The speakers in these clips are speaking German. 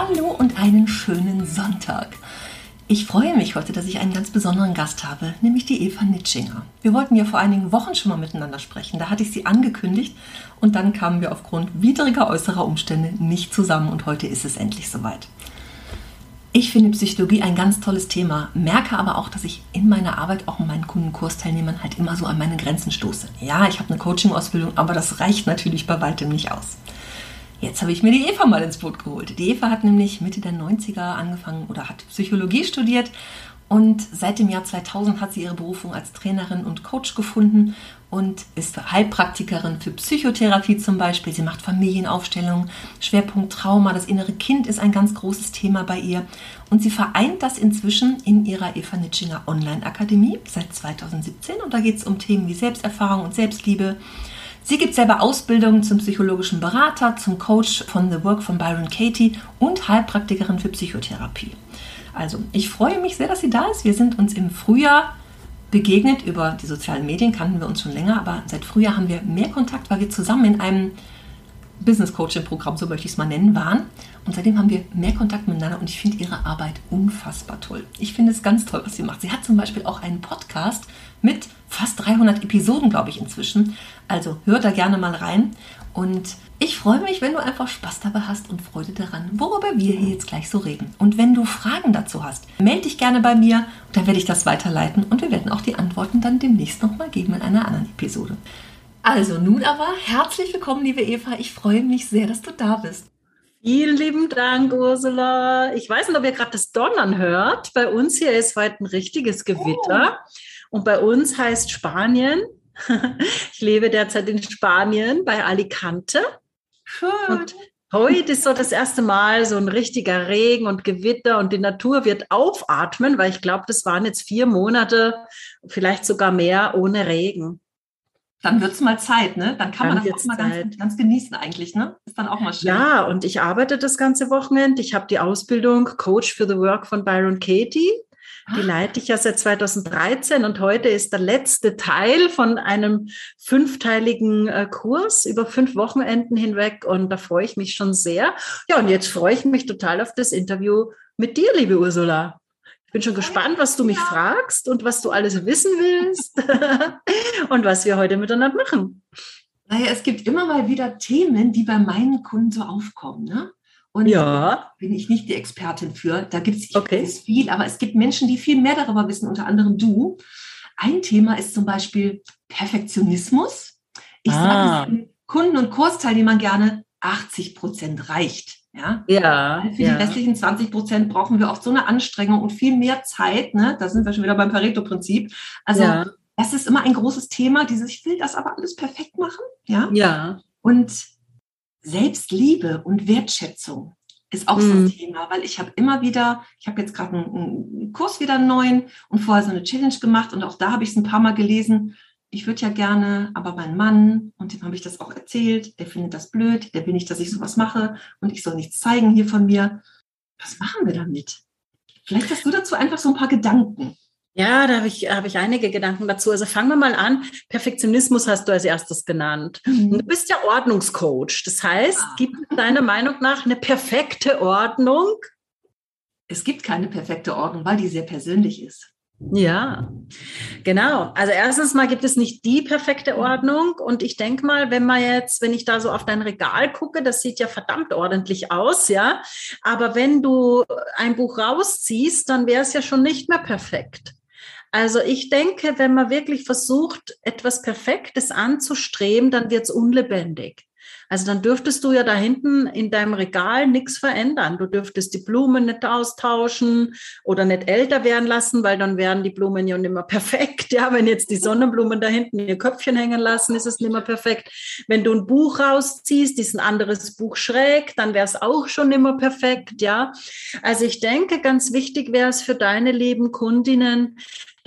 Hallo und einen schönen Sonntag. Ich freue mich heute, dass ich einen ganz besonderen Gast habe, nämlich die Eva Nitschinger. Wir wollten ja vor einigen Wochen schon mal miteinander sprechen. Da hatte ich sie angekündigt und dann kamen wir aufgrund widriger äußerer Umstände nicht zusammen und heute ist es endlich soweit. Ich finde Psychologie ein ganz tolles Thema, merke aber auch, dass ich in meiner Arbeit auch meinen Kundenkursteilnehmern halt immer so an meine Grenzen stoße. Ja, ich habe eine Coaching-Ausbildung, aber das reicht natürlich bei weitem nicht aus. Jetzt habe ich mir die Eva mal ins Boot geholt. Die Eva hat nämlich Mitte der 90er angefangen oder hat Psychologie studiert und seit dem Jahr 2000 hat sie ihre Berufung als Trainerin und Coach gefunden und ist Heilpraktikerin für Psychotherapie zum Beispiel. Sie macht Familienaufstellungen, Schwerpunkt Trauma, das innere Kind ist ein ganz großes Thema bei ihr. Und sie vereint das inzwischen in ihrer Eva Nitschinger Online-Akademie seit 2017. Und da geht es um Themen wie Selbsterfahrung und Selbstliebe, Sie gibt selber Ausbildungen zum psychologischen Berater, zum Coach von The Work von Byron Katie und Heilpraktikerin für Psychotherapie. Also, ich freue mich sehr, dass sie da ist. Wir sind uns im Frühjahr begegnet. Über die sozialen Medien kannten wir uns schon länger, aber seit Frühjahr haben wir mehr Kontakt, weil wir zusammen in einem Business Coaching Programm, so möchte ich es mal nennen, waren. Und seitdem haben wir mehr Kontakt miteinander und ich finde ihre Arbeit unfassbar toll. Ich finde es ganz toll, was sie macht. Sie hat zum Beispiel auch einen Podcast mit fast 300 Episoden, glaube ich, inzwischen. Also hör da gerne mal rein. Und ich freue mich, wenn du einfach Spaß dabei hast und Freude daran, worüber wir hier jetzt gleich so reden. Und wenn du Fragen dazu hast, melde dich gerne bei mir, dann werde ich das weiterleiten und wir werden auch die Antworten dann demnächst nochmal geben in einer anderen Episode. Also nun aber herzlich willkommen, liebe Eva. Ich freue mich sehr, dass du da bist. Vielen lieben Dank, Ursula. Ich weiß nicht, ob ihr gerade das Donnern hört. Bei uns hier ist heute ein richtiges Gewitter. Oh. Und bei uns heißt Spanien. Ich lebe derzeit in Spanien bei Alicante. Schön. Und heute ist so das erste Mal so ein richtiger Regen und Gewitter und die Natur wird aufatmen, weil ich glaube, das waren jetzt vier Monate, vielleicht sogar mehr ohne Regen. Dann wird es mal Zeit, ne? Dann kann dann man das auch mal ganz, ganz, genießen eigentlich, ne? Ist dann auch mal schön. Ja, und ich arbeite das ganze Wochenende. Ich habe die Ausbildung Coach for the Work von Byron Katie. Die leite ich ja seit 2013 und heute ist der letzte Teil von einem fünfteiligen äh, Kurs über fünf Wochenenden hinweg und da freue ich mich schon sehr. Ja, und jetzt freue ich mich total auf das Interview mit dir, liebe Ursula. Ich bin schon gespannt, was du mich fragst und was du alles wissen willst und was wir heute miteinander machen. Naja, es gibt immer mal wieder Themen, die bei meinen Kunden so aufkommen. Ne? Und ja. bin ich nicht die Expertin für. Da gibt es okay. viel, aber es gibt Menschen, die viel mehr darüber wissen, unter anderem du. Ein Thema ist zum Beispiel Perfektionismus. Ich ah. sage Kunden und Kursteilnehmern gerne, 80 Prozent reicht. Ja, ja Für ja. die restlichen 20 Prozent brauchen wir oft so eine Anstrengung und viel mehr Zeit. Ne? Da sind wir schon wieder beim Pareto-Prinzip. Also ja. das ist immer ein großes Thema, dieses, ich will das aber alles perfekt machen. Ja. ja. Und Selbstliebe und Wertschätzung ist auch so ein mhm. Thema, weil ich habe immer wieder, ich habe jetzt gerade einen, einen, Kurs wieder einen neuen und vorher so eine Challenge gemacht und auch da habe ich es ein paar Mal gelesen. Ich würde ja gerne, aber mein Mann, und dem habe ich das auch erzählt, der findet das blöd, der will nicht, dass ich sowas mache und ich soll nichts zeigen hier von mir. Was machen wir damit? Vielleicht hast du dazu einfach so ein paar Gedanken. Ja, da habe ich, hab ich einige Gedanken dazu. Also fangen wir mal an. Perfektionismus hast du als erstes genannt. Mhm. Du bist ja Ordnungscoach. Das heißt, ah. gibt es deiner Meinung nach eine perfekte Ordnung? Es gibt keine perfekte Ordnung, weil die sehr persönlich ist. Ja, genau. Also erstens mal gibt es nicht die perfekte mhm. Ordnung und ich denke mal, wenn man jetzt, wenn ich da so auf dein Regal gucke, das sieht ja verdammt ordentlich aus, ja. Aber wenn du ein Buch rausziehst, dann wäre es ja schon nicht mehr perfekt. Also ich denke, wenn man wirklich versucht, etwas Perfektes anzustreben, dann wird es unlebendig. Also dann dürftest du ja da hinten in deinem Regal nichts verändern. Du dürftest die Blumen nicht austauschen oder nicht älter werden lassen, weil dann wären die Blumen ja nicht mehr perfekt. Ja, wenn jetzt die Sonnenblumen da hinten ihr Köpfchen hängen lassen, ist es nicht mehr perfekt. Wenn du ein Buch rausziehst, ist ein anderes Buch schräg, dann wäre es auch schon nicht mehr perfekt. Ja, also ich denke, ganz wichtig wäre es für deine lieben Kundinnen,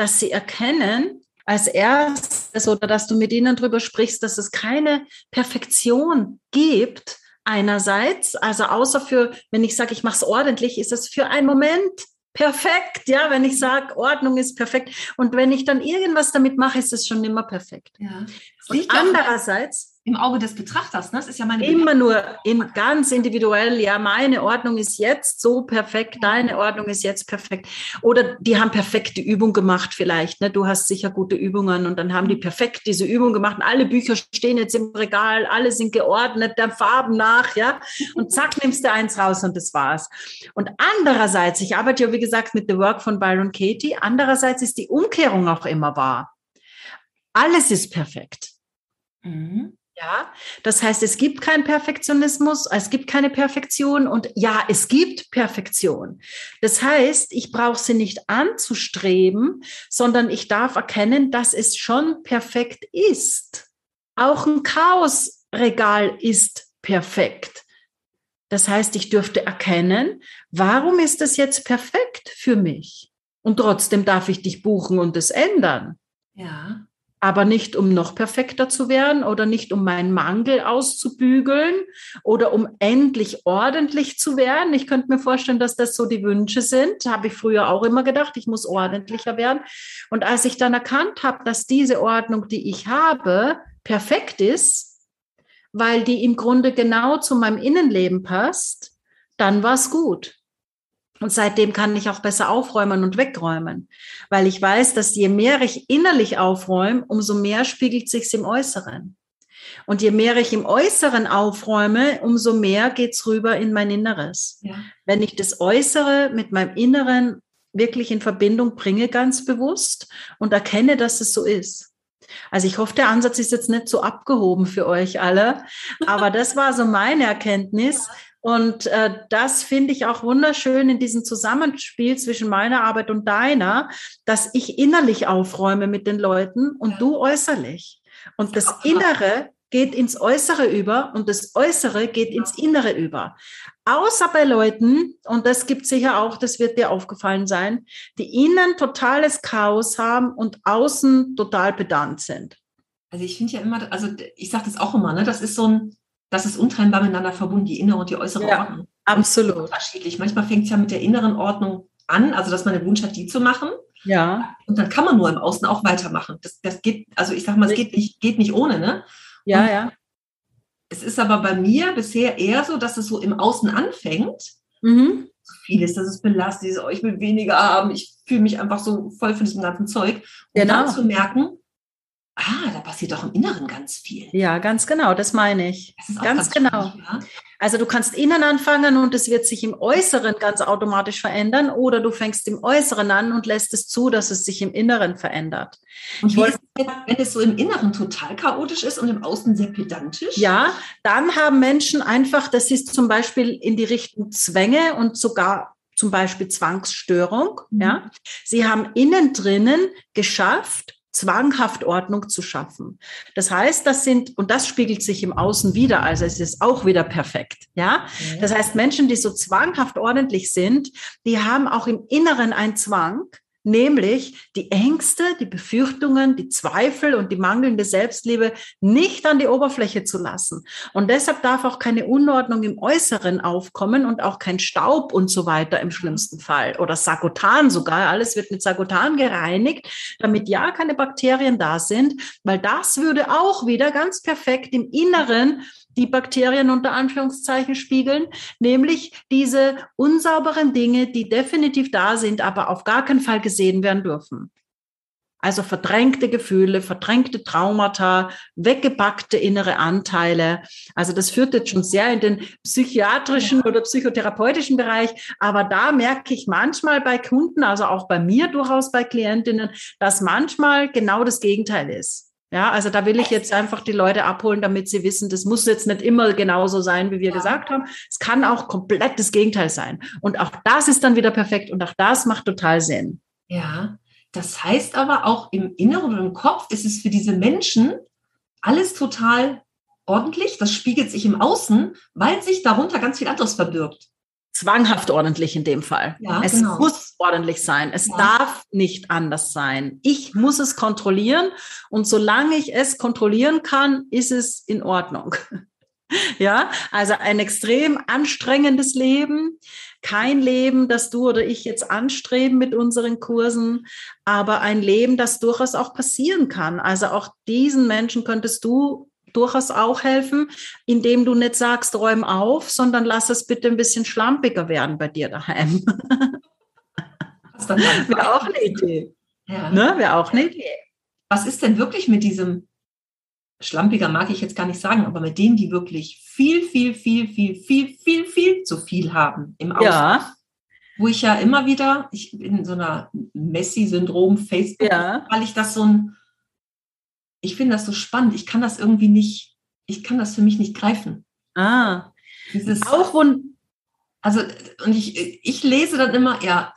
dass sie erkennen, als erstes oder dass du mit ihnen darüber sprichst, dass es keine Perfektion gibt. Einerseits, also außer für, wenn ich sage, ich mache es ordentlich, ist es für einen Moment perfekt, ja, wenn ich sage, Ordnung ist perfekt. Und wenn ich dann irgendwas damit mache, ist es schon immer perfekt. Ja. Und andererseits, im Auge des Betrachters. Ne? Das ist ja meine Immer nur in, ganz individuell. Ja, meine Ordnung ist jetzt so perfekt, deine Ordnung ist jetzt perfekt. Oder die haben perfekte Übung gemacht vielleicht. Ne? Du hast sicher gute Übungen und dann haben die perfekt diese Übung gemacht. Und alle Bücher stehen jetzt im Regal, alle sind geordnet, der Farben nach, ja. Und zack, nimmst du eins raus und das war's. Und andererseits, ich arbeite ja wie gesagt mit The Work von Byron Katie. Andererseits ist die Umkehrung auch immer wahr. Alles ist perfekt. Mhm. Ja, das heißt, es gibt keinen Perfektionismus, es gibt keine Perfektion und ja, es gibt Perfektion. Das heißt, ich brauche sie nicht anzustreben, sondern ich darf erkennen, dass es schon perfekt ist. Auch ein Chaosregal ist perfekt. Das heißt, ich dürfte erkennen, warum ist das jetzt perfekt für mich? Und trotzdem darf ich dich buchen und es ändern. Ja aber nicht um noch perfekter zu werden oder nicht um meinen Mangel auszubügeln oder um endlich ordentlich zu werden. Ich könnte mir vorstellen, dass das so die Wünsche sind. Habe ich früher auch immer gedacht, ich muss ordentlicher werden. Und als ich dann erkannt habe, dass diese Ordnung, die ich habe, perfekt ist, weil die im Grunde genau zu meinem Innenleben passt, dann war es gut. Und seitdem kann ich auch besser aufräumen und wegräumen, weil ich weiß, dass je mehr ich innerlich aufräume, umso mehr spiegelt sich's im Äußeren. Und je mehr ich im Äußeren aufräume, umso mehr geht's rüber in mein Inneres. Ja. Wenn ich das Äußere mit meinem Inneren wirklich in Verbindung bringe, ganz bewusst und erkenne, dass es so ist. Also ich hoffe, der Ansatz ist jetzt nicht so abgehoben für euch alle, aber das war so meine Erkenntnis, und äh, das finde ich auch wunderschön in diesem Zusammenspiel zwischen meiner Arbeit und deiner, dass ich innerlich aufräume mit den Leuten und du äußerlich. Und das Innere geht ins Äußere über und das Äußere geht ins Innere über. Außer bei Leuten, und das gibt sicher auch, das wird dir aufgefallen sein, die innen totales Chaos haben und außen total pedant sind. Also ich finde ja immer, also ich sage das auch immer, ne, das ist so ein, das ist untrennbar miteinander verbunden, die innere und die äußere ja, Ordnung. Absolut. Unterschiedlich. Manchmal fängt es ja mit der inneren Ordnung an, also dass man den Wunsch hat, die zu machen. Ja. Und dann kann man nur im Außen auch weitermachen. Das, das geht, also ich sag mal, es geht nicht, geht nicht ohne, ne? Ja, und ja. Es ist aber bei mir bisher eher so, dass es so im Außen anfängt. Mhm. So viel ist, dass es belastet ist, oh, ich will weniger haben, ich fühle mich einfach so voll von diesem ganzen Zeug. Und genau. dann zu merken, ah, da passiert doch im Inneren ganz viel. Ja, ganz genau, das meine ich. Das ganz, ganz, genau. Schwierig, ja? Also du kannst innen anfangen und es wird sich im Äußeren ganz automatisch verändern oder du fängst im Äußeren an und lässt es zu, dass es sich im Inneren verändert. Und ist es, wenn es so im Inneren total chaotisch ist und im Außen sehr pedantisch? Ja, dann haben Menschen einfach, das ist zum Beispiel in die Richtung Zwänge und sogar zum Beispiel Zwangsstörung. Mhm. Ja, sie haben innen drinnen geschafft, zwanghaft Ordnung zu schaffen. Das heißt, das sind, und das spiegelt sich im Außen wieder, also es ist auch wieder perfekt, ja. Das heißt, Menschen, die so zwanghaft ordentlich sind, die haben auch im Inneren einen Zwang, nämlich die Ängste, die Befürchtungen, die Zweifel und die mangelnde Selbstliebe nicht an die Oberfläche zu lassen. Und deshalb darf auch keine Unordnung im Äußeren aufkommen und auch kein Staub und so weiter im schlimmsten Fall oder Sagotan sogar. Alles wird mit Sagotan gereinigt, damit ja keine Bakterien da sind, weil das würde auch wieder ganz perfekt im Inneren die Bakterien unter Anführungszeichen spiegeln, nämlich diese unsauberen Dinge, die definitiv da sind, aber auf gar keinen Fall gesehen werden dürfen. Also verdrängte Gefühle, verdrängte Traumata, weggepackte innere Anteile. Also das führt jetzt schon sehr in den psychiatrischen oder psychotherapeutischen Bereich. Aber da merke ich manchmal bei Kunden, also auch bei mir durchaus bei Klientinnen, dass manchmal genau das Gegenteil ist. Ja, also da will ich jetzt einfach die Leute abholen, damit sie wissen, das muss jetzt nicht immer genauso sein, wie wir ja. gesagt haben. Es kann auch komplett das Gegenteil sein. Und auch das ist dann wieder perfekt und auch das macht total Sinn. Ja, das heißt aber auch im Inneren und im Kopf ist es für diese Menschen alles total ordentlich. Das spiegelt sich im Außen, weil sich darunter ganz viel anderes verbirgt zwanghaft ordentlich in dem Fall. Ja, es genau. muss ordentlich sein. Es ja. darf nicht anders sein. Ich muss es kontrollieren und solange ich es kontrollieren kann, ist es in Ordnung. ja, also ein extrem anstrengendes Leben, kein Leben, das du oder ich jetzt anstreben mit unseren Kursen, aber ein Leben, das durchaus auch passieren kann. Also auch diesen Menschen könntest du durchaus auch helfen, indem du nicht sagst, räum auf, sondern lass es bitte ein bisschen schlampiger werden bei dir daheim. Wäre auch eine Idee. Ja. Ne? Wäre auch eine Idee. Was ist denn wirklich mit diesem schlampiger mag ich jetzt gar nicht sagen, aber mit denen, die wirklich viel, viel, viel, viel, viel, viel, viel zu viel haben im Außen. Ja. Wo ich ja immer wieder, ich bin in so einer Messi-Syndrom Facebook, ja. weil ich das so ein ich finde das so spannend. Ich kann das irgendwie nicht, ich kann das für mich nicht greifen. Ah. Dieses, auch und also und ich, ich lese dann immer, ja,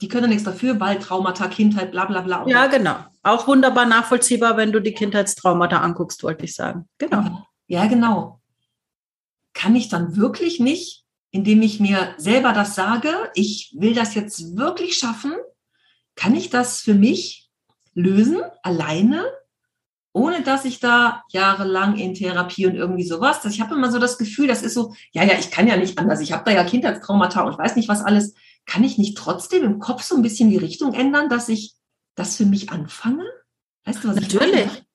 die können nichts dafür, weil Traumata, Kindheit, bla bla bla. Ja, genau. Auch wunderbar nachvollziehbar, wenn du die Kindheitstraumata anguckst, wollte ich sagen. Genau. Ja, genau. Kann ich dann wirklich nicht, indem ich mir selber das sage, ich will das jetzt wirklich schaffen, kann ich das für mich lösen, alleine? ohne dass ich da jahrelang in Therapie und irgendwie sowas, dass ich habe immer so das Gefühl, das ist so, ja, ja, ich kann ja nicht anders, ich habe da ja Kindheitstraumata und weiß nicht was alles, kann ich nicht trotzdem im Kopf so ein bisschen die Richtung ändern, dass ich das für mich anfange? Weißt du, was Natürlich. Ich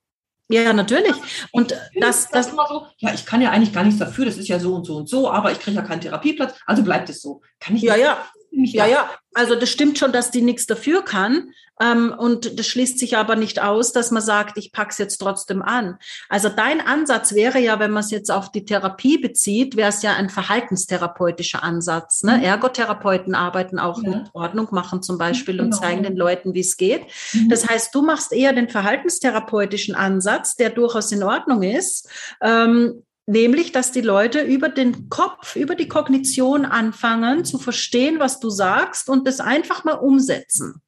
ja, natürlich. Und das, das, immer so, ja, ich kann ja eigentlich gar nichts dafür, das ist ja so und so und so, aber ich kriege ja keinen Therapieplatz, also bleibt es so. Kann ich ja, ja. Ja, ja, also das stimmt schon, dass die nichts dafür kann. Ähm, und das schließt sich aber nicht aus, dass man sagt, ich pack's jetzt trotzdem an. Also dein Ansatz wäre ja, wenn man es jetzt auf die Therapie bezieht, wäre es ja ein verhaltenstherapeutischer Ansatz. Ne? Mhm. Ergotherapeuten arbeiten auch ja. mit Ordnung machen zum Beispiel genau. und zeigen den Leuten, wie es geht. Mhm. Das heißt, du machst eher den verhaltenstherapeutischen Ansatz, der durchaus in Ordnung ist. Ähm, Nämlich, dass die Leute über den Kopf, über die Kognition anfangen zu verstehen, was du sagst und das einfach mal umsetzen.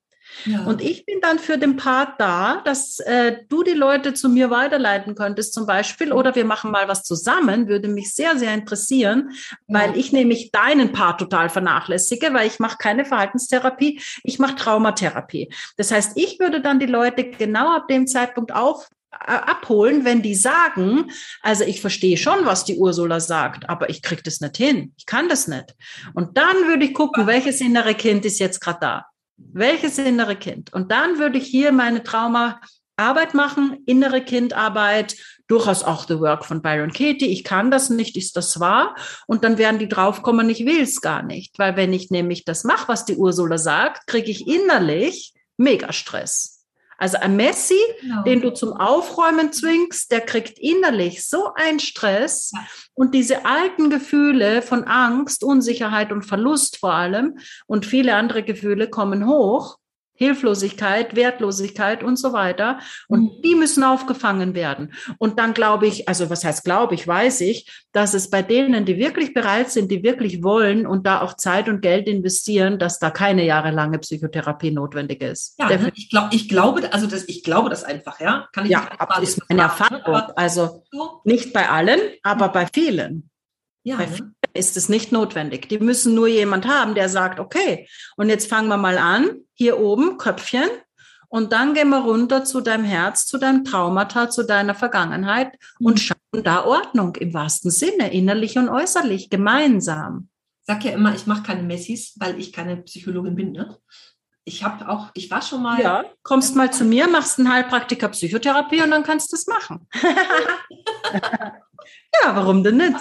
Ja. Und ich bin dann für den Part da, dass äh, du die Leute zu mir weiterleiten könntest zum Beispiel oder wir machen mal was zusammen, würde mich sehr, sehr interessieren, ja. weil ich nämlich deinen Part total vernachlässige, weil ich mache keine Verhaltenstherapie, ich mache Traumatherapie. Das heißt, ich würde dann die Leute genau ab dem Zeitpunkt auf, abholen, wenn die sagen, also ich verstehe schon, was die Ursula sagt, aber ich kriege das nicht hin. Ich kann das nicht. Und dann würde ich gucken, welches innere Kind ist jetzt gerade da. Welches innere Kind? Und dann würde ich hier meine Traumaarbeit machen, innere Kindarbeit, durchaus auch The Work von Byron Katie. Ich kann das nicht, ist das wahr? Und dann werden die draufkommen, ich will es gar nicht. Weil wenn ich nämlich das mache, was die Ursula sagt, kriege ich innerlich mega Stress. Also ein Messi, genau. den du zum Aufräumen zwingst, der kriegt innerlich so einen Stress ja. und diese alten Gefühle von Angst, Unsicherheit und Verlust vor allem und viele andere Gefühle kommen hoch Hilflosigkeit, Wertlosigkeit und so weiter. Und mhm. die müssen aufgefangen werden. Und dann glaube ich, also was heißt glaube ich, weiß ich, dass es bei denen, die wirklich bereit sind, die wirklich wollen und da auch Zeit und Geld investieren, dass da keine jahrelange Psychotherapie notwendig ist. Ja, ne? ich, glaube, ich glaube, also das, ich glaube das einfach, ja. Kann ich ja, aber ist meine Erfahrung. Also nicht bei allen, aber bei vielen. Ja, bei ne? vielen ist es nicht notwendig. Die müssen nur jemand haben, der sagt, okay, und jetzt fangen wir mal an, hier oben, Köpfchen, und dann gehen wir runter zu deinem Herz, zu deinem Traumata, zu deiner Vergangenheit mhm. und schauen da Ordnung im wahrsten Sinne, innerlich und äußerlich, gemeinsam. Ich sag ja immer, ich mache keine Messis, weil ich keine Psychologin bin. Ne? Ich habe auch, ich war schon mal. Ja, kommst mal zu mir, machst einen Heilpraktiker Psychotherapie und dann kannst du es machen. ja, warum denn nicht?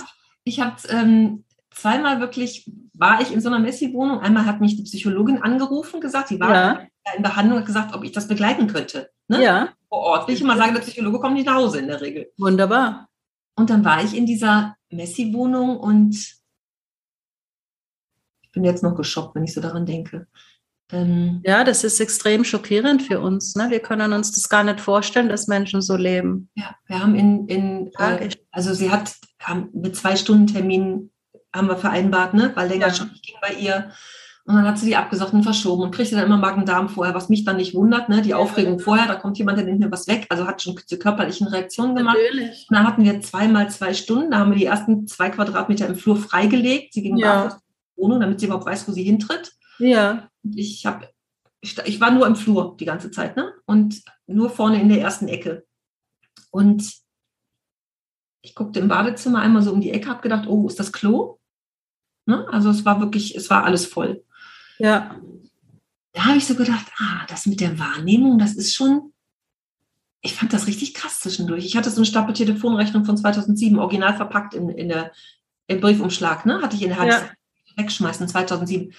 Ich habe ähm, zweimal wirklich, war ich in so einer Messi-Wohnung. Einmal hat mich die Psychologin angerufen, gesagt, sie war ja. in Behandlung und gesagt, ob ich das begleiten könnte. Ne? Ja. Vor Ort. Will ich immer sagen, der Psychologe kommt nicht nach Hause in der Regel. Wunderbar. Und dann war ich in dieser Messi-Wohnung und ich bin jetzt noch geschockt, wenn ich so daran denke. Ähm, ja, das ist extrem schockierend für uns. Ne? Wir können uns das gar nicht vorstellen, dass Menschen so leben. Ja, wir haben in, in äh, also sie hat mit zwei Stunden Termin haben wir vereinbart, ne? weil länger ja. schon nicht ging bei ihr. Und dann hat sie die abgesagt und verschoben und kriegte dann immer Magen-Darm vorher, was mich dann nicht wundert, ne? Die Aufregung vorher, da kommt jemand, der nimmt mir was weg, also hat schon die körperlichen Reaktionen gemacht. Natürlich. Und dann hatten wir zweimal zwei Stunden, da haben wir die ersten zwei Quadratmeter im Flur freigelegt. Sie ging ja. in die Wohnung, damit sie überhaupt weiß, wo sie hintritt. Ja. Und ich habe, ich, ich war nur im Flur die ganze Zeit, ne? Und nur vorne in der ersten Ecke. Und ich guckte im Badezimmer einmal so um die Ecke, habe gedacht, oh, ist das Klo? Ne? Also es war wirklich, es war alles voll. Ja. Da habe ich so gedacht, ah, das mit der Wahrnehmung, das ist schon, ich fand das richtig krass zwischendurch. Ich hatte so eine Stapel Telefonrechnung von 2007, original verpackt in, in der, im Briefumschlag, ne? hatte ich in der Hand ja. wegschmeißen, 2007.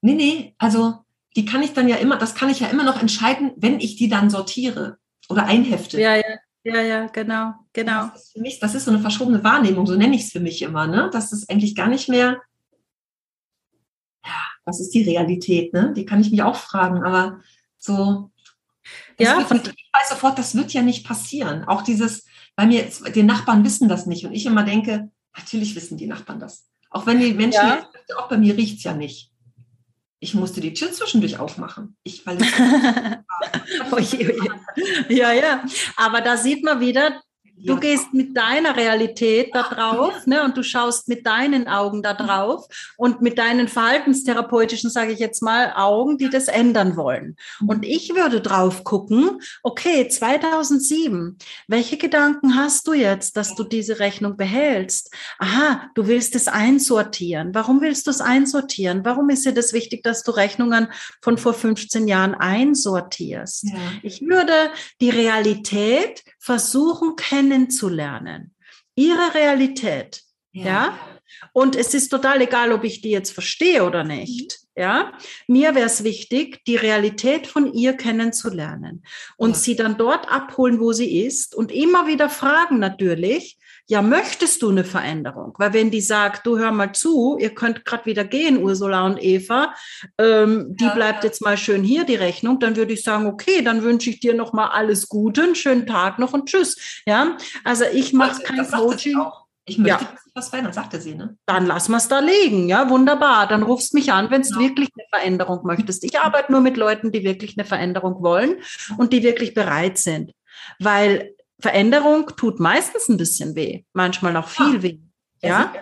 Nee, nee, also die kann ich dann ja immer, das kann ich ja immer noch entscheiden, wenn ich die dann sortiere oder einhefte. Ja, ja. Ja, ja, genau, genau. Das ist, für mich, das ist so eine verschobene Wahrnehmung, so nenne ich es für mich immer, ne? Das ist eigentlich gar nicht mehr, was ist die Realität? Ne? Die kann ich mich auch fragen, aber so. Ja, wird, ich weiß sofort, das wird ja nicht passieren. Auch dieses, bei mir, die Nachbarn wissen das nicht. Und ich immer denke, natürlich wissen die Nachbarn das. Auch wenn die Menschen, ja. jetzt, auch bei mir riecht es ja nicht. Ich musste die Tür zwischendurch aufmachen. Ich, weil oh je, oh je. Ja, ja. Aber da sieht man wieder, Du gehst mit deiner Realität da drauf ne, und du schaust mit deinen Augen da drauf und mit deinen verhaltenstherapeutischen, sage ich jetzt mal, Augen, die das ändern wollen. Und ich würde drauf gucken, okay, 2007, welche Gedanken hast du jetzt, dass du diese Rechnung behältst? Aha, du willst es einsortieren. Warum willst du es einsortieren? Warum ist dir das wichtig, dass du Rechnungen von vor 15 Jahren einsortierst? Ja. Ich würde die Realität versuchen kennenzulernen. Ihre Realität. Ja. ja? Und es ist total egal, ob ich die jetzt verstehe oder nicht. Mhm. Ja, mir wäre es wichtig, die Realität von ihr kennenzulernen und ja. sie dann dort abholen, wo sie ist und immer wieder fragen natürlich, ja, möchtest du eine Veränderung? Weil wenn die sagt, du hör mal zu, ihr könnt gerade wieder gehen, Ursula und Eva, ähm, die ja, bleibt ja. jetzt mal schön hier, die Rechnung, dann würde ich sagen, okay, dann wünsche ich dir noch mal alles Gute, einen schönen Tag noch und tschüss. Ja, also ich mache kein Coaching. Ich möchte ja. was verändern, sagte sie, ne? Dann lass mal es da liegen, ja, wunderbar. Dann rufst mich an, wenn du genau. wirklich eine Veränderung möchtest. Ich arbeite nur mit Leuten, die wirklich eine Veränderung wollen und die wirklich bereit sind. Weil Veränderung tut meistens ein bisschen weh, manchmal noch viel ja. weh. Ja.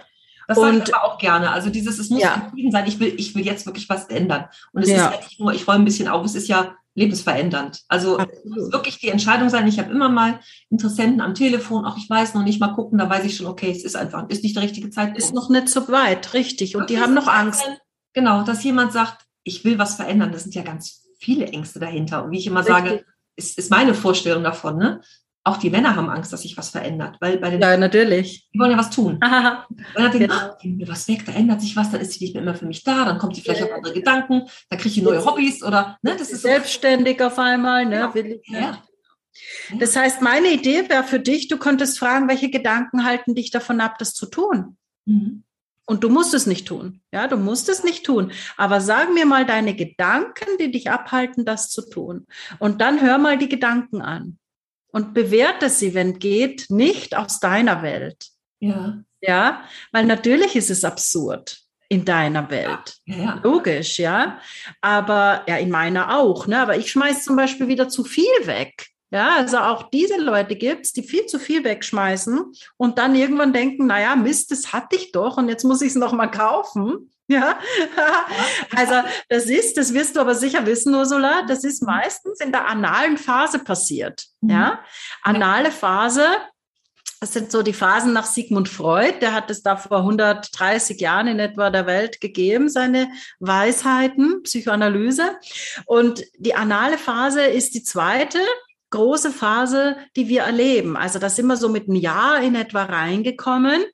Das sage ich aber auch gerne. Also dieses, es muss ja. zufrieden sein, ich will, ich will jetzt wirklich was ändern. Und es ja. ist ja nicht nur, ich freue ein bisschen auf, es ist ja lebensverändernd. Also es muss wirklich die Entscheidung sein. Ich habe immer mal Interessenten am Telefon, auch ich weiß noch nicht mal gucken, da weiß ich schon, okay, es ist einfach, ist nicht der richtige Zeitpunkt. Ist noch nicht so weit, richtig. Und, Und die haben noch Angst. Sein, genau, dass jemand sagt, ich will was verändern. Das sind ja ganz viele Ängste dahinter. Und wie ich immer richtig. sage, ist, ist meine Vorstellung davon, ne? Auch die Männer haben Angst, dass sich was verändert. Weil bei den ja, natürlich. Die wollen ja was tun. Aha. Und dann denken, genau. oh, mir was weg, da ändert sich was, dann ist sie nicht mehr immer für mich da, dann kommt sie vielleicht auf andere Gedanken, dann kriege ich neue Hobbys oder, ne, das ist Selbstständig so. auf einmal, ne, ne? Ja. Das heißt, meine Idee wäre für dich, du könntest fragen, welche Gedanken halten dich davon ab, das zu tun? Mhm. Und du musst es nicht tun. Ja, du musst es nicht tun. Aber sag mir mal deine Gedanken, die dich abhalten, das zu tun. Und dann hör mal die Gedanken an und bewerte sie, wenn geht, nicht aus deiner Welt. Ja. Ja, weil natürlich ist es absurd in deiner Welt. Ja, ja. Logisch, ja. Aber ja, in meiner auch. Ne? Aber ich schmeiße zum Beispiel wieder zu viel weg. Ja, also auch diese Leute gibt es, die viel zu viel wegschmeißen und dann irgendwann denken, naja, Mist, das hatte ich doch und jetzt muss ich es nochmal kaufen. Ja, also das ist, das wirst du aber sicher wissen, Ursula, das ist mhm. meistens in der analen Phase passiert. Mhm. Ja, anale Phase, das sind so die Phasen nach Sigmund Freud, der hat es da vor 130 Jahren in etwa der Welt gegeben, seine Weisheiten, Psychoanalyse. Und die anale Phase ist die zweite, große Phase, die wir erleben. Also da sind wir so mit einem Jahr in etwa reingekommen,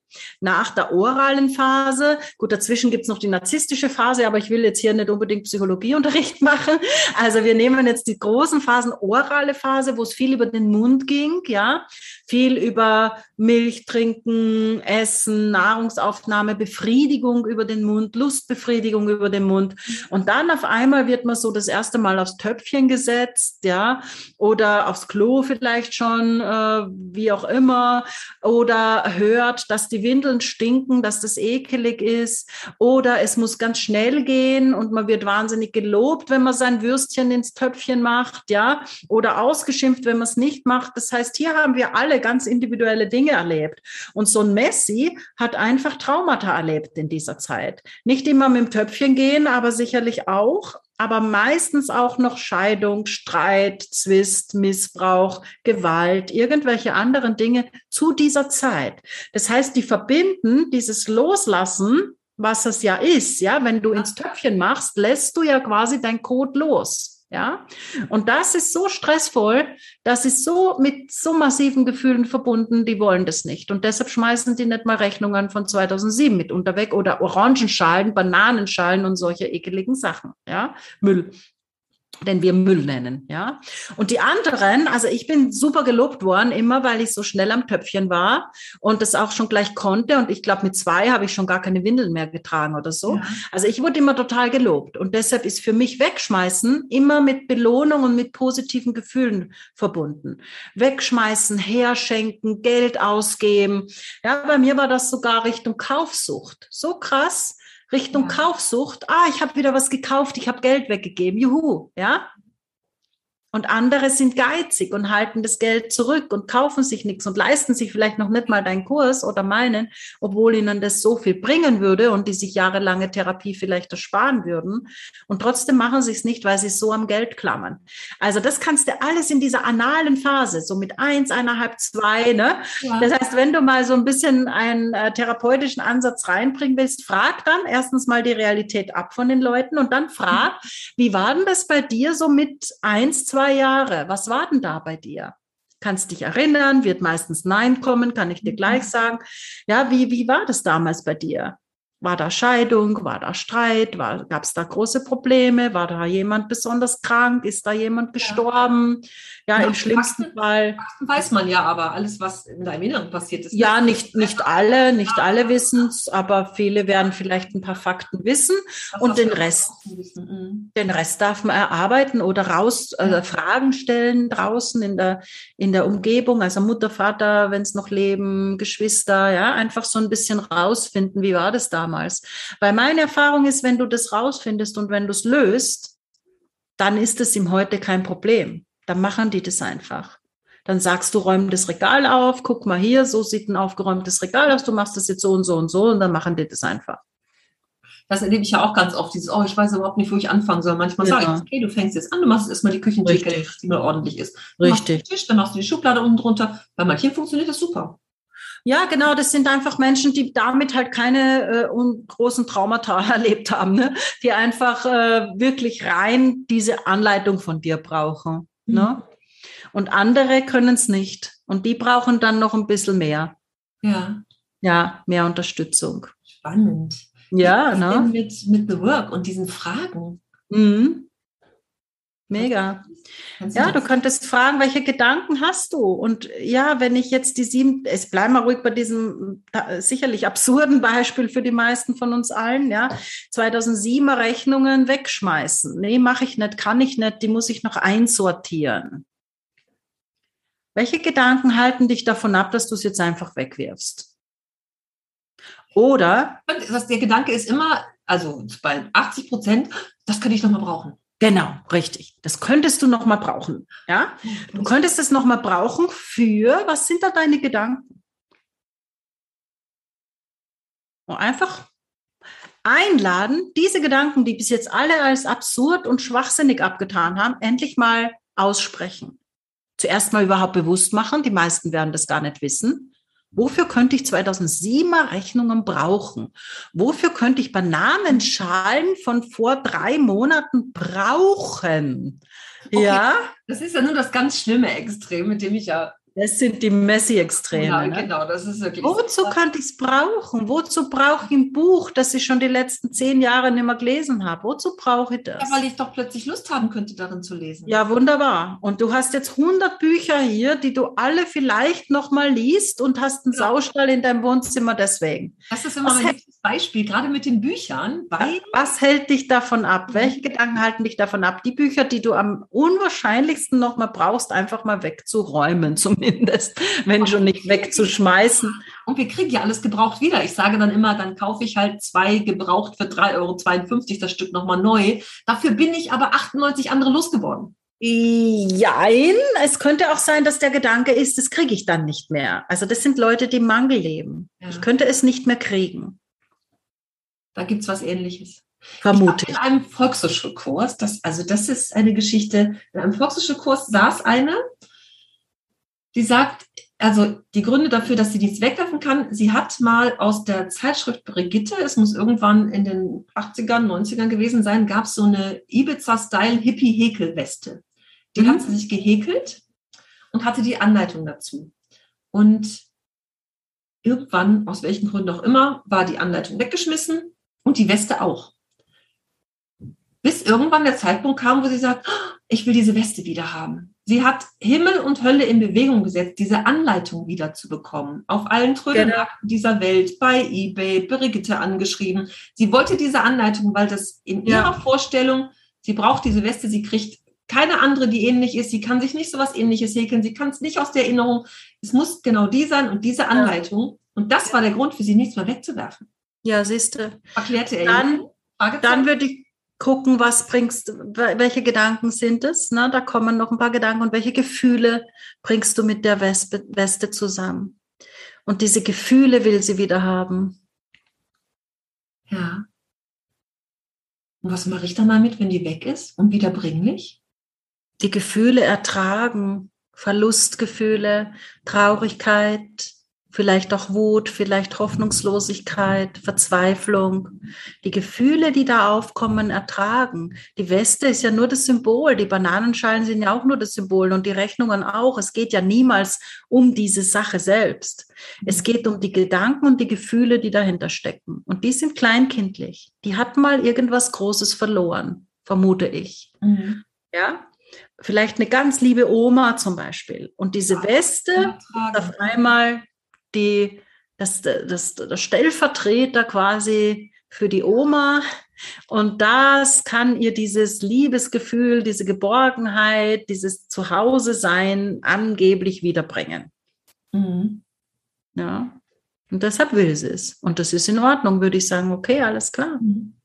nach der oralen Phase. Gut, dazwischen gibt's noch die narzisstische Phase, aber ich will jetzt hier nicht unbedingt Psychologieunterricht machen. Also wir nehmen jetzt die großen Phasen, orale Phase, wo es viel über den Mund ging, ja, viel über Milch trinken, Essen, Nahrungsaufnahme, Befriedigung über den Mund, Lustbefriedigung über den Mund. Und dann auf einmal wird man so das erste Mal aufs Töpfchen gesetzt, ja, oder aufs Klo vielleicht schon, äh, wie auch immer, oder hört, dass die Windeln stinken, dass das ekelig ist, oder es muss ganz schnell gehen und man wird wahnsinnig gelobt, wenn man sein Würstchen ins Töpfchen macht, ja, oder ausgeschimpft, wenn man es nicht macht. Das heißt, hier haben wir alle ganz individuelle Dinge erlebt. Und so ein Messi hat einfach Traumata erlebt in dieser Zeit. Nicht immer mit dem Töpfchen gehen, aber sicherlich auch aber meistens auch noch Scheidung, Streit, Zwist, Missbrauch, Gewalt, irgendwelche anderen Dinge zu dieser Zeit. Das heißt, die verbinden dieses Loslassen, was es ja ist, ja, wenn du ins Töpfchen machst, lässt du ja quasi dein Code los. Ja, und das ist so stressvoll, das ist so mit so massiven Gefühlen verbunden, die wollen das nicht. Und deshalb schmeißen die nicht mal Rechnungen von 2007 mit unterweg oder Orangenschalen, Bananenschalen und solche ekeligen Sachen. Ja, Müll den wir Müll nennen, ja. Und die anderen, also ich bin super gelobt worden, immer weil ich so schnell am Töpfchen war und das auch schon gleich konnte. Und ich glaube, mit zwei habe ich schon gar keine Windeln mehr getragen oder so. Ja. Also ich wurde immer total gelobt. Und deshalb ist für mich Wegschmeißen immer mit Belohnung und mit positiven Gefühlen verbunden. Wegschmeißen, herschenken, Geld ausgeben. Ja, bei mir war das sogar Richtung Kaufsucht. So krass Richtung ja. Kaufsucht. Ah, ich habe wieder was gekauft, ich habe Geld weggegeben. Juhu, ja? Und andere sind geizig und halten das Geld zurück und kaufen sich nichts und leisten sich vielleicht noch nicht mal deinen Kurs oder meinen, obwohl ihnen das so viel bringen würde und die sich jahrelange Therapie vielleicht ersparen würden. Und trotzdem machen sie es nicht, weil sie so am Geld klammern. Also das kannst du alles in dieser analen Phase, so mit eins, eineinhalb, zwei. Ne? Ja. Das heißt, wenn du mal so ein bisschen einen äh, therapeutischen Ansatz reinbringen willst, frag dann erstens mal die Realität ab von den Leuten und dann frag, wie war denn das bei dir so mit eins, zwei, zwei Jahre. Was war denn da bei dir? Kannst dich erinnern, wird meistens Nein kommen, kann ich dir gleich mhm. sagen. Ja, wie, wie war das damals bei dir? War da Scheidung? War da Streit? Gab es da große Probleme? War da jemand besonders krank? Ist da jemand gestorben? Ja, ja im schlimmsten Fakten, Fall. Fakten weiß man ja, aber alles, was in deinem Inneren passiert ist. Ja, nicht, nicht alle, nicht alle wissen es, aber viele werden vielleicht ein paar Fakten wissen was und den Rest, mhm. den Rest darf man erarbeiten oder raus, äh, Fragen stellen draußen in der, in der Umgebung, also Mutter, Vater, wenn es noch leben, Geschwister, ja, einfach so ein bisschen rausfinden, wie war das damals? Damals. Weil meine Erfahrung ist, wenn du das rausfindest und wenn du es löst, dann ist es ihm heute kein Problem. Dann machen die das einfach. Dann sagst du, räum das Regal auf, guck mal hier, so sieht ein aufgeräumtes Regal aus, du machst das jetzt so und so und so und dann machen die das einfach. Das erlebe ich ja auch ganz oft, dieses, oh, ich weiß überhaupt nicht, wo ich anfangen soll. Manchmal ja. sage ich, okay, du fängst jetzt an, du machst erstmal die Küchentheke, die mal ordentlich ist. Du Richtig. Tisch, dann machst du die Schublade unten drunter. Bei manchen funktioniert das super. Ja, genau, das sind einfach Menschen, die damit halt keine äh, großen Traumata erlebt haben, ne? die einfach äh, wirklich rein diese Anleitung von dir brauchen. Mhm. Ne? Und andere können es nicht. Und die brauchen dann noch ein bisschen mehr. Ja. Ja, mehr Unterstützung. Spannend. Ja, ne? Mit, mit The Work und diesen Fragen. Mhm. Mega. Ja, du könntest fragen, welche Gedanken hast du? Und ja, wenn ich jetzt die sieben, es bleiben wir ruhig bei diesem sicherlich absurden Beispiel für die meisten von uns allen, ja, 2007er Rechnungen wegschmeißen. Nee, mache ich nicht, kann ich nicht, die muss ich noch einsortieren. Welche Gedanken halten dich davon ab, dass du es jetzt einfach wegwirfst? Oder? Der Gedanke ist immer, also bei 80 Prozent, das könnte ich noch mal brauchen. Genau, richtig. Das könntest du noch mal brauchen. Ja, du könntest es noch mal brauchen für. Was sind da deine Gedanken? Und einfach einladen, diese Gedanken, die bis jetzt alle als absurd und schwachsinnig abgetan haben, endlich mal aussprechen. Zuerst mal überhaupt bewusst machen. Die meisten werden das gar nicht wissen. Wofür könnte ich 2007er Rechnungen brauchen? Wofür könnte ich Bananenschalen von vor drei Monaten brauchen? Okay. Ja. Das ist ja nur das ganz schlimme Extrem, mit dem ich ja das sind die Messi-Extreme. Ja, ne? genau, das ist wirklich. Wozu könnte ich es brauchen? Wozu brauche ich ein Buch, das ich schon die letzten zehn Jahre nicht mehr gelesen habe? Wozu brauche ich das? Ja, weil ich doch plötzlich Lust haben könnte, darin zu lesen. Ja, wunderbar. Und du hast jetzt 100 Bücher hier, die du alle vielleicht noch mal liest und hast einen ja. Saustall in deinem Wohnzimmer deswegen. Das ist immer was mein Beispiel, gerade mit den Büchern. Weil was hält dich davon ab? Mhm. Welche Gedanken halten dich davon ab? Die Bücher, die du am unwahrscheinlichsten noch mal brauchst, einfach mal wegzuräumen, zumindest wenn schon nicht wegzuschmeißen. Und wir kriegen ja alles gebraucht wieder. Ich sage dann immer, dann kaufe ich halt zwei gebraucht für 3,52 Euro das Stück nochmal neu. Dafür bin ich aber 98 andere losgeworden. Jein, es könnte auch sein, dass der Gedanke ist, das kriege ich dann nicht mehr. Also das sind Leute, die Mangel leben. Ja. Ich könnte es nicht mehr kriegen. Da gibt es was ähnliches. Vermute. in einem Volkshochschulkurs, das, also das ist eine Geschichte, in einem Volkshochschulkurs saß eine, die sagt, also die Gründe dafür, dass sie nichts wegwerfen kann, sie hat mal aus der Zeitschrift Brigitte, es muss irgendwann in den 80ern, 90ern gewesen sein, gab es so eine Ibiza-Style Hippie-Häkelweste. Die mhm. hat sie sich gehäkelt und hatte die Anleitung dazu. Und irgendwann, aus welchen Gründen auch immer, war die Anleitung weggeschmissen und die Weste auch. Bis irgendwann der Zeitpunkt kam, wo sie sagt, oh, ich will diese Weste wieder haben. Sie hat Himmel und Hölle in Bewegung gesetzt, diese Anleitung wieder zu bekommen. Auf allen Trödelmärkten genau. dieser Welt, bei eBay, Brigitte angeschrieben. Sie wollte diese Anleitung, weil das in ja. ihrer Vorstellung, sie braucht diese Weste, sie kriegt keine andere, die ähnlich ist. Sie kann sich nicht so was ähnliches häkeln. Sie kann es nicht aus der Erinnerung. Es muss genau die sein und diese Anleitung. Und das war der Grund für sie, nichts mehr wegzuwerfen. Ja, siehst du. Erklärte er. Dann, dann würde ich gucken, was bringst, welche Gedanken sind es? Na, da kommen noch ein paar Gedanken und welche Gefühle bringst du mit der Weste, Weste zusammen? Und diese Gefühle will sie wieder haben. Ja. Und was mache ich dann damit, wenn die weg ist und wiederbringlich? Die Gefühle ertragen, Verlustgefühle, Traurigkeit, vielleicht auch Wut, vielleicht Hoffnungslosigkeit, Verzweiflung, die Gefühle, die da aufkommen, ertragen. Die Weste ist ja nur das Symbol, die Bananenschalen sind ja auch nur das Symbol und die Rechnungen auch. Es geht ja niemals um diese Sache selbst. Es geht um die Gedanken und die Gefühle, die dahinter stecken. Und die sind kleinkindlich. Die hat mal irgendwas Großes verloren, vermute ich. Mhm. Ja, vielleicht eine ganz liebe Oma zum Beispiel. Und diese Weste auf einmal die, das, das, das Stellvertreter quasi für die Oma. Und das kann ihr dieses Liebesgefühl, diese Geborgenheit, dieses Zuhause-Sein angeblich wiederbringen. Mhm. Ja. Und deshalb will sie es. Und das ist in Ordnung, würde ich sagen, okay, alles klar. Mhm.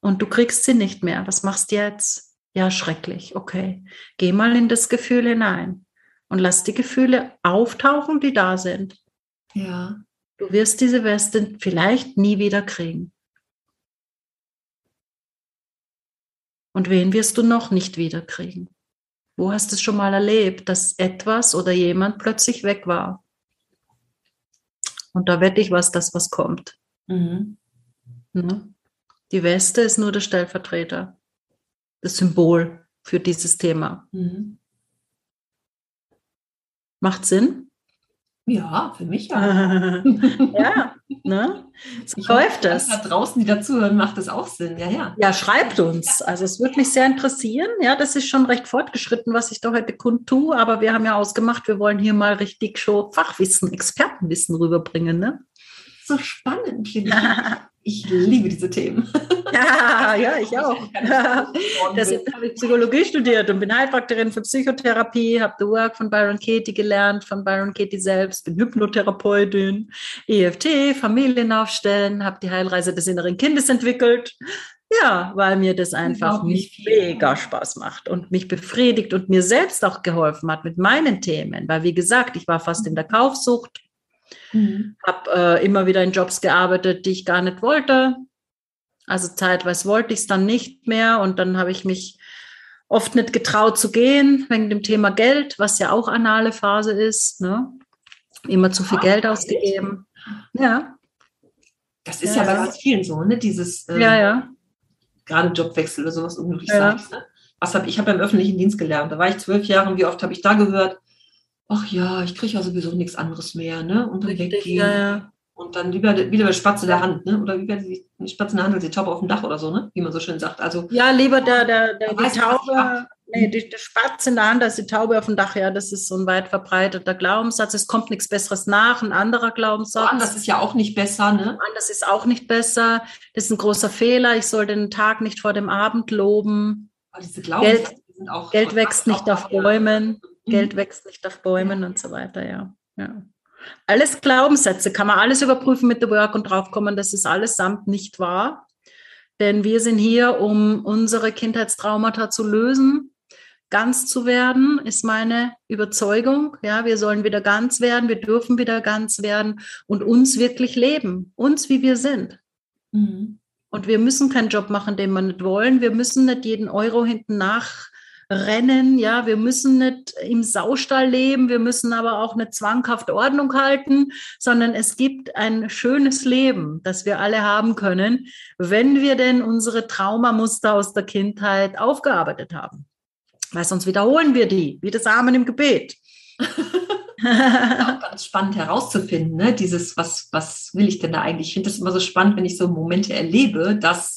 Und du kriegst sie nicht mehr. Was machst du jetzt? Ja, schrecklich. Okay. Geh mal in das Gefühl hinein und lass die Gefühle auftauchen, die da sind. Ja. Du wirst diese Weste vielleicht nie wieder kriegen. Und wen wirst du noch nicht wieder kriegen? Wo hast du es schon mal erlebt, dass etwas oder jemand plötzlich weg war? Und da wette ich was, dass was kommt. Mhm. Ne? Die Weste ist nur der Stellvertreter, das Symbol für dieses Thema. Mhm. Macht Sinn? Ja, für mich ja. ja, ne? So ich läuft das. Da draußen, die dazuhören, macht das auch Sinn. Ja, ja. Ja, schreibt uns. Also es würde mich sehr interessieren. Ja, das ist schon recht fortgeschritten, was ich da heute kundtue. Aber wir haben ja ausgemacht, wir wollen hier mal richtig schon Fachwissen, Expertenwissen rüberbringen. Ne? So spannend, finde ich. Ich liebe diese Themen. Ja, ja, ich auch. Deshalb habe ich Psychologie studiert und bin Heilpraktikerin für Psychotherapie, habe The Work von Byron Katie gelernt, von Byron Katie selbst, bin Hypnotherapeutin, EFT, Familien aufstellen, habe die Heilreise des inneren Kindes entwickelt. Ja, weil mir das einfach mega Spaß macht und mich befriedigt und mir selbst auch geholfen hat mit meinen Themen. Weil, wie gesagt, ich war fast in der Kaufsucht Mhm. Habe äh, immer wieder in Jobs gearbeitet, die ich gar nicht wollte. Also zeitweise wollte ich es dann nicht mehr und dann habe ich mich oft nicht getraut zu gehen wegen dem Thema Geld, was ja auch anale Phase ist. Ne? immer zu viel Geld ausgegeben. Ja. Das ist ja, ja bei ganz vielen so, ne? Dieses ähm, ja, ja. gerade Jobwechsel oder sowas unglücklich ja. sagst. Ne? Was habe ich habe im öffentlichen Dienst gelernt. Da war ich zwölf Jahre und wie oft habe ich da gehört, ach ja, ich kriege ja sowieso nichts anderes mehr, ne? Und dann Richtig, weggehen. Ja, ja. Und dann lieber, wieder der Spatz der Hand, ne? Oder wie die, die Spatz in der Hand als die Taube auf dem Dach oder so, ne? Wie man so schön sagt. Also, ja, lieber der, der, der die Taube, nee, die, der Spatz in der Hand als die Taube auf dem Dach, ja, das ist so ein weit verbreiteter Glaubenssatz. Es kommt nichts Besseres nach, ein anderer Glaubenssatz. Anders ist ja auch nicht besser, ne? Anders ist auch nicht besser. Das ist ein großer Fehler. Ich soll den Tag nicht vor dem Abend loben. Aber diese Glaubenssätze Geld, sind auch Geld wächst nicht auf Bäumen. Mhm. Geld wächst nicht auf Bäumen und so weiter, ja. ja. Alles Glaubenssätze, kann man alles überprüfen mit der Work und draufkommen, das ist allesamt nicht wahr. Denn wir sind hier, um unsere Kindheitstraumata zu lösen, ganz zu werden, ist meine Überzeugung. Ja, wir sollen wieder ganz werden, wir dürfen wieder ganz werden und uns wirklich leben, uns wie wir sind. Mhm. Und wir müssen keinen Job machen, den wir nicht wollen. Wir müssen nicht jeden Euro hinten nach rennen. Ja, wir müssen nicht im Saustall leben, wir müssen aber auch nicht zwanghaft Ordnung halten, sondern es gibt ein schönes Leben, das wir alle haben können, wenn wir denn unsere Traumamuster aus der Kindheit aufgearbeitet haben. Weil sonst wiederholen wir die, wie das Amen im Gebet. auch ganz spannend herauszufinden, ne? dieses, was, was will ich denn da eigentlich? Ich finde das immer so spannend, wenn ich so Momente erlebe, dass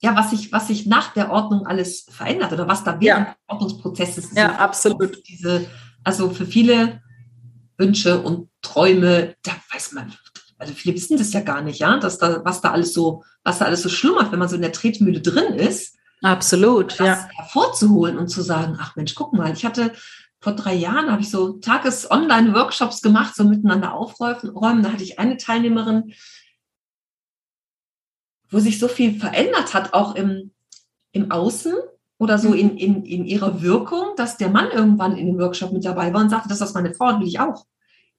ja, was sich, was sich nach der Ordnung alles verändert oder was da während ja. des Ordnungsprozesses Ja, so absolut. Diese, also für viele Wünsche und Träume, da weiß man, also viele wissen das ja gar nicht, ja, dass da, was da alles so, was da alles so schlummert, wenn man so in der Tretmühle drin ist. Absolut, das ja. hervorzuholen und zu sagen, ach Mensch, guck mal, ich hatte vor drei Jahren habe ich so Tages-Online-Workshops gemacht, so miteinander aufräumen. Da hatte ich eine Teilnehmerin, wo sich so viel verändert hat, auch im, im Außen oder so in, in, in ihrer Wirkung, dass der Mann irgendwann in dem Workshop mit dabei war und sagte, das ist meine Frau, will ich auch.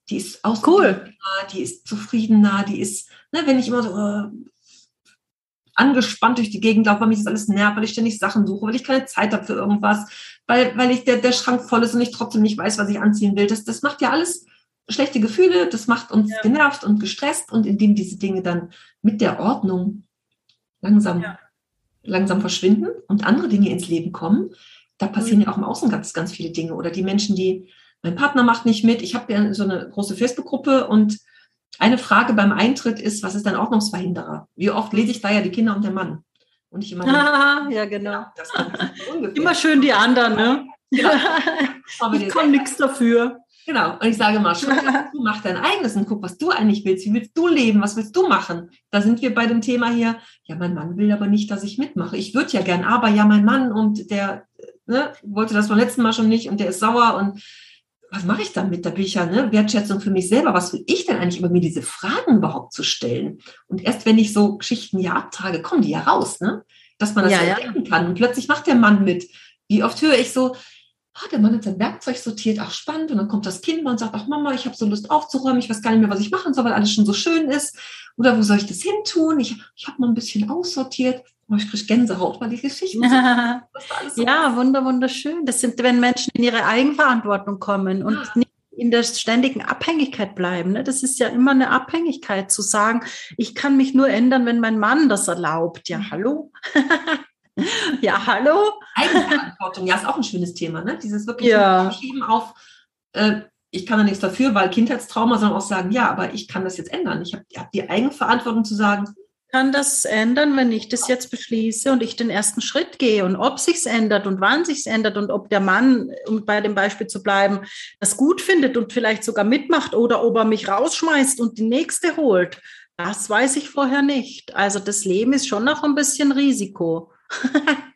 Die ist cool. die ist zufriedener, die ist, ne, wenn ich immer so äh, angespannt durch die Gegend laufe, weil mich das alles nervt, weil ich ständig Sachen suche, weil ich keine Zeit habe für irgendwas, weil, weil ich der, der Schrank voll ist und ich trotzdem nicht weiß, was ich anziehen will. Das, das macht ja alles schlechte Gefühle, das macht uns ja. genervt und gestresst und indem diese Dinge dann mit der Ordnung langsam, ja. langsam verschwinden und andere Dinge ins Leben kommen, da passieren mhm. ja auch im Außen ganz, ganz viele Dinge. Oder die Menschen, die, mein Partner macht nicht mit, ich habe ja so eine große Facebook-Gruppe und eine Frage beim Eintritt ist, was ist ein Ordnungsverhinderer? Wie oft lese ich da ja die Kinder und der Mann? Und ich immer. Ah, ja, genau. immer schön die anderen, ne? Ja. ich kann nichts dafür. Genau. Und ich sage mal, du mach dein eigenes und guck, was du eigentlich willst. Wie willst du leben? Was willst du machen? Da sind wir bei dem Thema hier. Ja, mein Mann will aber nicht, dass ich mitmache. Ich würde ja gern, aber ja, mein Mann und der ne, wollte das beim letzten Mal schon nicht und der ist sauer und was mache ich damit? Da bin ich ja ne, Wertschätzung für mich selber. Was will ich denn eigentlich über mir diese Fragen überhaupt zu stellen? Und erst wenn ich so Geschichten ja abtrage, kommen die ja raus, ne? Dass man das ja, ja. denken kann. Und plötzlich macht der Mann mit. Wie oft höre ich so, ah, der Mann hat sein Werkzeug sortiert, ach spannend. Und dann kommt das Kind und sagt, ach Mama, ich habe so Lust aufzuräumen, ich weiß gar nicht mehr, was ich machen soll, weil alles schon so schön ist. Oder wo soll ich das hin tun? Ich, ich habe mal ein bisschen aussortiert. Oh, ich kriege Gänsehaut, weil die Geschichten so Ja, wunder, wunderschön. Das sind, wenn Menschen in ihre Eigenverantwortung kommen und ja. nicht in der ständigen Abhängigkeit bleiben. Ne? Das ist ja immer eine Abhängigkeit zu sagen, ich kann mich nur ändern, wenn mein Mann das erlaubt. Ja, hallo? ja, hallo? Eigenverantwortung, ja, ist auch ein schönes Thema, ne? Dieses wirklich ja. Schieben auf, äh, ich kann da nichts dafür, weil Kindheitstrauma, sondern auch sagen, ja, aber ich kann das jetzt ändern. Ich habe hab die Eigenverantwortung zu sagen, kann das ändern, wenn ich das jetzt beschließe und ich den ersten Schritt gehe und ob sich's ändert und wann sich's ändert und ob der Mann, um bei dem Beispiel zu bleiben, das gut findet und vielleicht sogar mitmacht oder ob er mich rausschmeißt und die nächste holt. Das weiß ich vorher nicht. Also das Leben ist schon noch ein bisschen Risiko.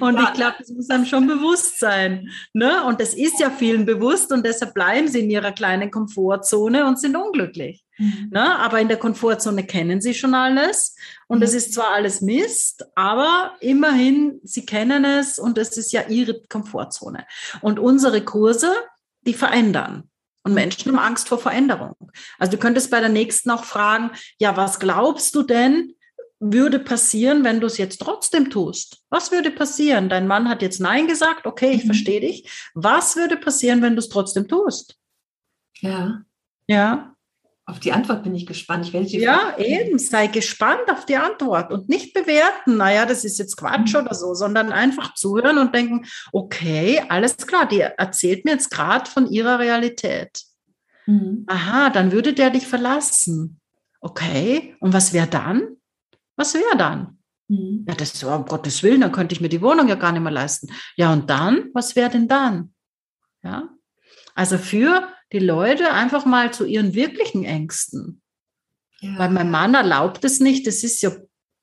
Und ja, ich glaube, das muss einem schon bewusst sein. Ne? Und das ist ja vielen bewusst und deshalb bleiben sie in ihrer kleinen Komfortzone und sind unglücklich. Mhm. Ne? Aber in der Komfortzone kennen sie schon alles und es mhm. ist zwar alles Mist, aber immerhin, sie kennen es und es ist ja ihre Komfortzone. Und unsere Kurse, die verändern. Und Menschen haben Angst vor Veränderung. Also du könntest bei der nächsten auch fragen, ja, was glaubst du denn, würde passieren, wenn du es jetzt trotzdem tust? Was würde passieren? Dein Mann hat jetzt Nein gesagt, okay, ich mhm. verstehe dich. Was würde passieren, wenn du es trotzdem tust? Ja. Ja. Auf die Antwort bin ich gespannt. Ich werde ja, eben. Sei gespannt auf die Antwort und nicht bewerten, naja, das ist jetzt Quatsch mhm. oder so, sondern einfach zuhören und denken, okay, alles klar, die erzählt mir jetzt gerade von ihrer Realität. Mhm. Aha, dann würde der dich verlassen. Okay, und was wäre dann? Was wäre dann? Mhm. Ja, das war um Gottes Willen, dann könnte ich mir die Wohnung ja gar nicht mehr leisten. Ja, und dann? Was wäre denn dann? Ja. Also für die Leute einfach mal zu ihren wirklichen Ängsten. Ja. Weil mein Mann erlaubt es nicht, das ist ja,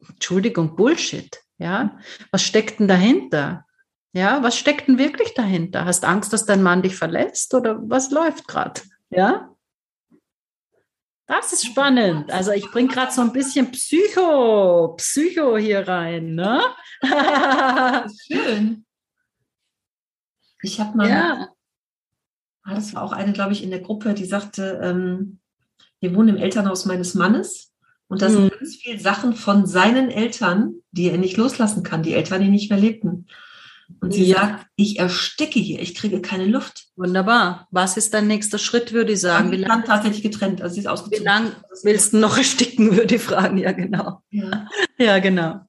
Entschuldigung, Bullshit. Ja, was steckt denn dahinter? Ja, was steckt denn wirklich dahinter? Hast Angst, dass dein Mann dich verletzt oder was läuft gerade? Ja, das ist spannend. Also ich bringe gerade so ein bisschen Psycho, Psycho hier rein. Ne? schön. Ich habe mal, ja. Ah, das war auch eine, glaube ich, in der Gruppe, die sagte, ähm, wir wohnen im Elternhaus meines Mannes und da sind mhm. ganz viele Sachen von seinen Eltern, die er nicht loslassen kann, die Eltern, die nicht mehr lebten. Und sie sagt, ich ersticke hier, ich kriege keine Luft. Wunderbar. Was ist dein nächster Schritt, würde ich sagen? Wie lange tatsächlich getrennt? Also sie ist ausgezogen. Wie lange willst du noch ersticken, würde ich fragen. Ja, genau. Ja, ja genau.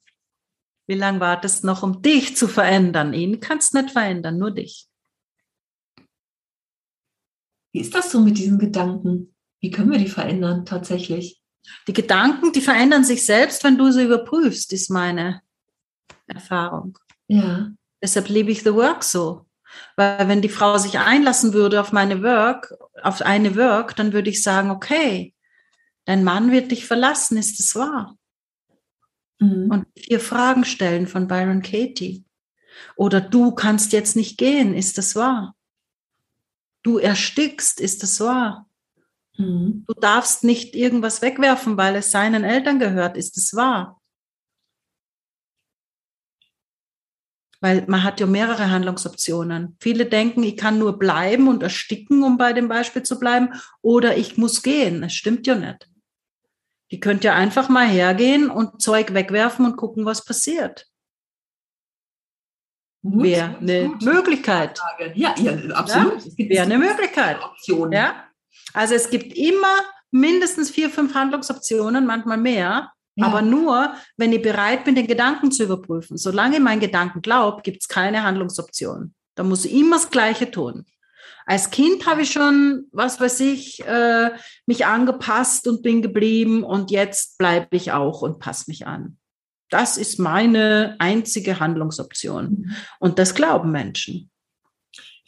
Wie lange wartest du noch, um dich zu verändern? Ihn kannst du nicht verändern, nur dich. Wie ist das so mit diesen Gedanken? Wie können wir die verändern tatsächlich? Die Gedanken, die verändern sich selbst, wenn du sie überprüfst, ist meine Erfahrung. Ja. Deshalb liebe ich The Work so. Weil wenn die Frau sich einlassen würde auf meine Work, auf eine Work, dann würde ich sagen, okay, dein Mann wird dich verlassen, ist es wahr? Mhm. Und vier Fragen stellen von Byron Katie. Oder du kannst jetzt nicht gehen, ist es wahr? Du erstickst, ist es wahr? Mhm. Du darfst nicht irgendwas wegwerfen, weil es seinen Eltern gehört, ist es wahr? Weil man hat ja mehrere Handlungsoptionen. Viele denken, ich kann nur bleiben und ersticken, um bei dem Beispiel zu bleiben, oder ich muss gehen. Das stimmt ja nicht. Die könnt ja einfach mal hergehen und Zeug wegwerfen und gucken, was passiert. Wäre eine gut. Möglichkeit. Ja, ja absolut. Ja? Wäre eine Möglichkeit. Optionen. Ja? Also es gibt immer mindestens vier, fünf Handlungsoptionen, manchmal mehr. Ja. Aber nur, wenn ich bereit bin, den Gedanken zu überprüfen. Solange ich meinen Gedanken glaube, gibt es keine Handlungsoption. Da muss ich immer das Gleiche tun. Als Kind habe ich schon, was weiß ich, äh, mich angepasst und bin geblieben und jetzt bleibe ich auch und passe mich an. Das ist meine einzige Handlungsoption. Mhm. Und das glauben Menschen.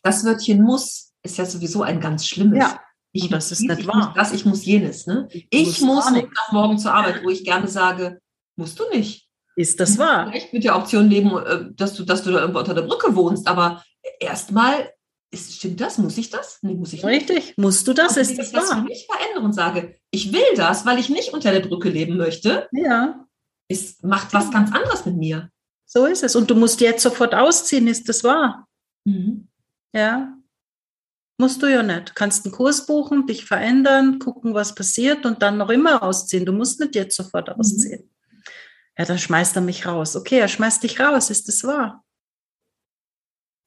Das Wörtchen muss ist ja sowieso ein ganz schlimmes. Ja. Ich, das ist nicht ich wahr. Muss das, ich muss jenes. Ne? Ich, ich muss morgen zur Arbeit, wo ich gerne sage, musst du nicht. Ist das wahr? Vielleicht mit der Option leben, äh, dass du, dass du da irgendwo unter der Brücke wohnst, aber erstmal ist, stimmt das? Muss ich das? Nee, muss ich nicht. Richtig. Musst du das? Und ist das ich das wahr? für mich verändere und sage, ich will das, weil ich nicht unter der Brücke leben möchte. Ja. Es macht was ganz anderes mit mir. So ist es. Und du musst jetzt sofort ausziehen, ist das wahr? Mhm. Ja. Musst du ja nicht. Kannst einen Kurs buchen, dich verändern, gucken, was passiert und dann noch immer ausziehen. Du musst nicht jetzt sofort mhm. ausziehen. Mhm. Ja, dann schmeißt er mich raus. Okay, er schmeißt dich raus. Ist das wahr?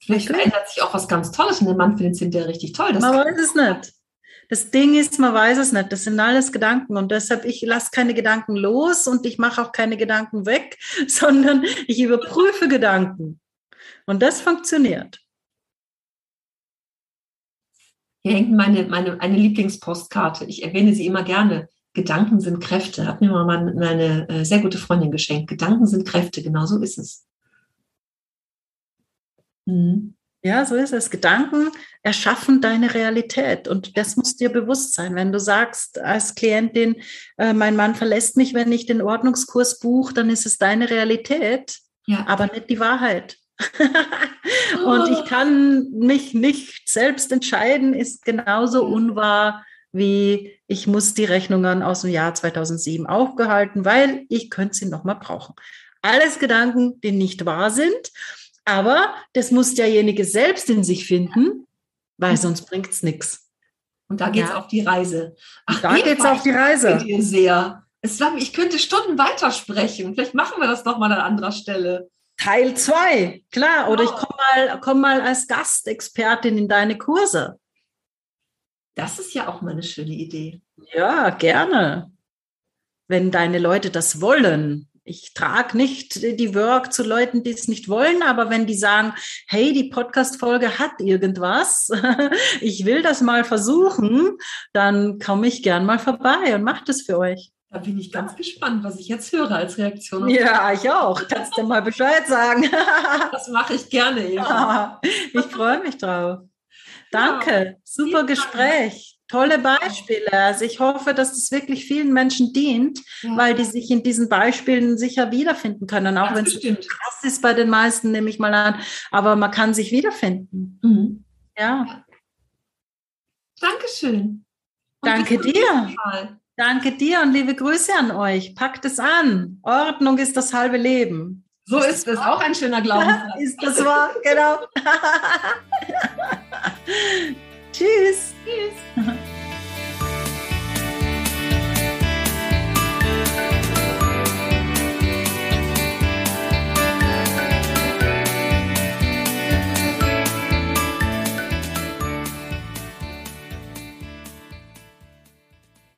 Vielleicht okay. verändert sich auch was ganz Tolles und der Mann findet es hinterher richtig toll. Das man weiß es nicht. Das Ding ist, man weiß es nicht. Das sind alles Gedanken und deshalb ich lasse keine Gedanken los und ich mache auch keine Gedanken weg, sondern ich überprüfe Gedanken. Und das funktioniert. Hier hängt meine, meine eine Lieblingspostkarte. Ich erwähne sie immer gerne. Gedanken sind Kräfte. Hat mir mal meine äh, sehr gute Freundin geschenkt. Gedanken sind Kräfte. Genau so ist es. Mhm. Ja, so ist es. Gedanken erschaffen deine Realität und das muss dir bewusst sein. Wenn du sagst als Klientin, äh, mein Mann verlässt mich, wenn ich den Ordnungskurs buche, dann ist es deine Realität, ja. aber nicht die Wahrheit. und ich kann mich nicht selbst entscheiden, ist genauso unwahr wie ich muss die Rechnungen aus dem Jahr 2007 aufgehalten, weil ich könnte sie nochmal brauchen. Alles Gedanken, die nicht wahr sind, aber das muss derjenige selbst in sich finden, weil sonst bringt es nichts. Und da geht es ja. auf die Reise. Ach, da geht es auf die Reise. Sehr. Ich könnte Stunden weitersprechen. Vielleicht machen wir das noch mal an anderer Stelle. Teil 2, klar. Oder ich komme mal, komm mal als Gastexpertin in deine Kurse. Das ist ja auch mal eine schöne Idee. Ja, gerne. Wenn deine Leute das wollen. Ich trage nicht die Work zu Leuten, die es nicht wollen, aber wenn die sagen, hey, die Podcast-Folge hat irgendwas, ich will das mal versuchen, dann komme ich gern mal vorbei und mache das für euch. Da bin ich ganz gespannt, was ich jetzt höre als Reaktion. Ja, ich auch. Kannst du mal Bescheid sagen. das mache ich gerne. Eva. Ich freue mich drauf. Danke, ja, super Gespräch. Tolle Beispiele. Also ich hoffe, dass das wirklich vielen Menschen dient, ja. weil die sich in diesen Beispielen sicher wiederfinden können. Auch wenn es krass ist bei den meisten, nehme ich mal an. Aber man kann sich wiederfinden. Mhm. Ja. Dankeschön. Und Danke dir. Danke dir und liebe Grüße an euch. Packt es an. Ordnung ist das halbe Leben. So ist, ist das auch ein schöner Glaubenssatz. ist das wahr? Genau. Tschüss. Tschüss.